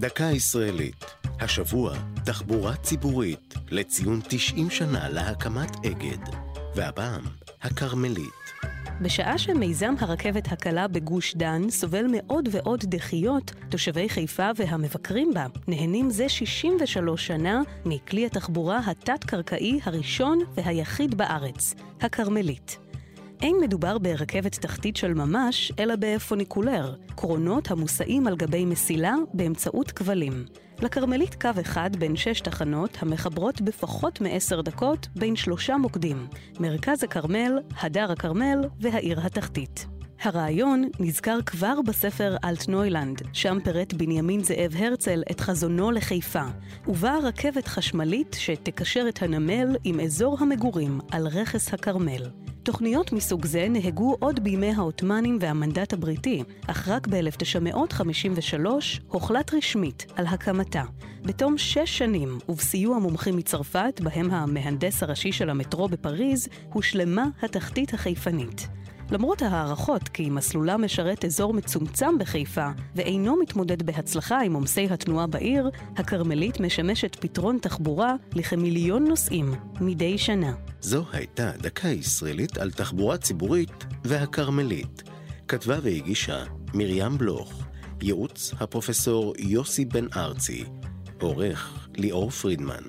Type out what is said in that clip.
דקה ישראלית. השבוע, תחבורה ציבורית לציון 90 שנה להקמת אגד. והפעם, הכרמלית. בשעה שמיזם הרכבת הקלה בגוש דן סובל מעוד ועוד דחיות, תושבי חיפה והמבקרים בה נהנים זה 63 שנה מכלי התחבורה התת-קרקעי הראשון והיחיד בארץ, הכרמלית. אין מדובר ברכבת תחתית של ממש, אלא בפוניקולר, קרונות המוסעים על גבי מסילה באמצעות כבלים. לכרמלית קו אחד בין שש תחנות המחברות בפחות מעשר דקות בין שלושה מוקדים, מרכז הכרמל, הדר הכרמל והעיר התחתית. הרעיון נזכר כבר בספר אלטנוילנד, שם פירט בנימין זאב הרצל את חזונו לחיפה, ובה רכבת חשמלית שתקשר את הנמל עם אזור המגורים על רכס הכרמל. תוכניות מסוג זה נהגו עוד בימי העות'מאנים והמנדט הבריטי, אך רק ב-1953 הוחלט רשמית על הקמתה. בתום שש שנים, ובסיוע מומחים מצרפת, בהם המהנדס הראשי של המטרו בפריז, הושלמה התחתית החיפנית. למרות ההערכות כי מסלולה משרת אזור מצומצם בחיפה ואינו מתמודד בהצלחה עם עומסי התנועה בעיר, הכרמלית משמשת פתרון תחבורה לכמיליון נוסעים מדי שנה. זו הייתה דקה ישראלית על תחבורה ציבורית והכרמלית. כתבה והגישה מרים בלוך, ייעוץ הפרופסור יוסי בן ארצי, עורך ליאור פרידמן.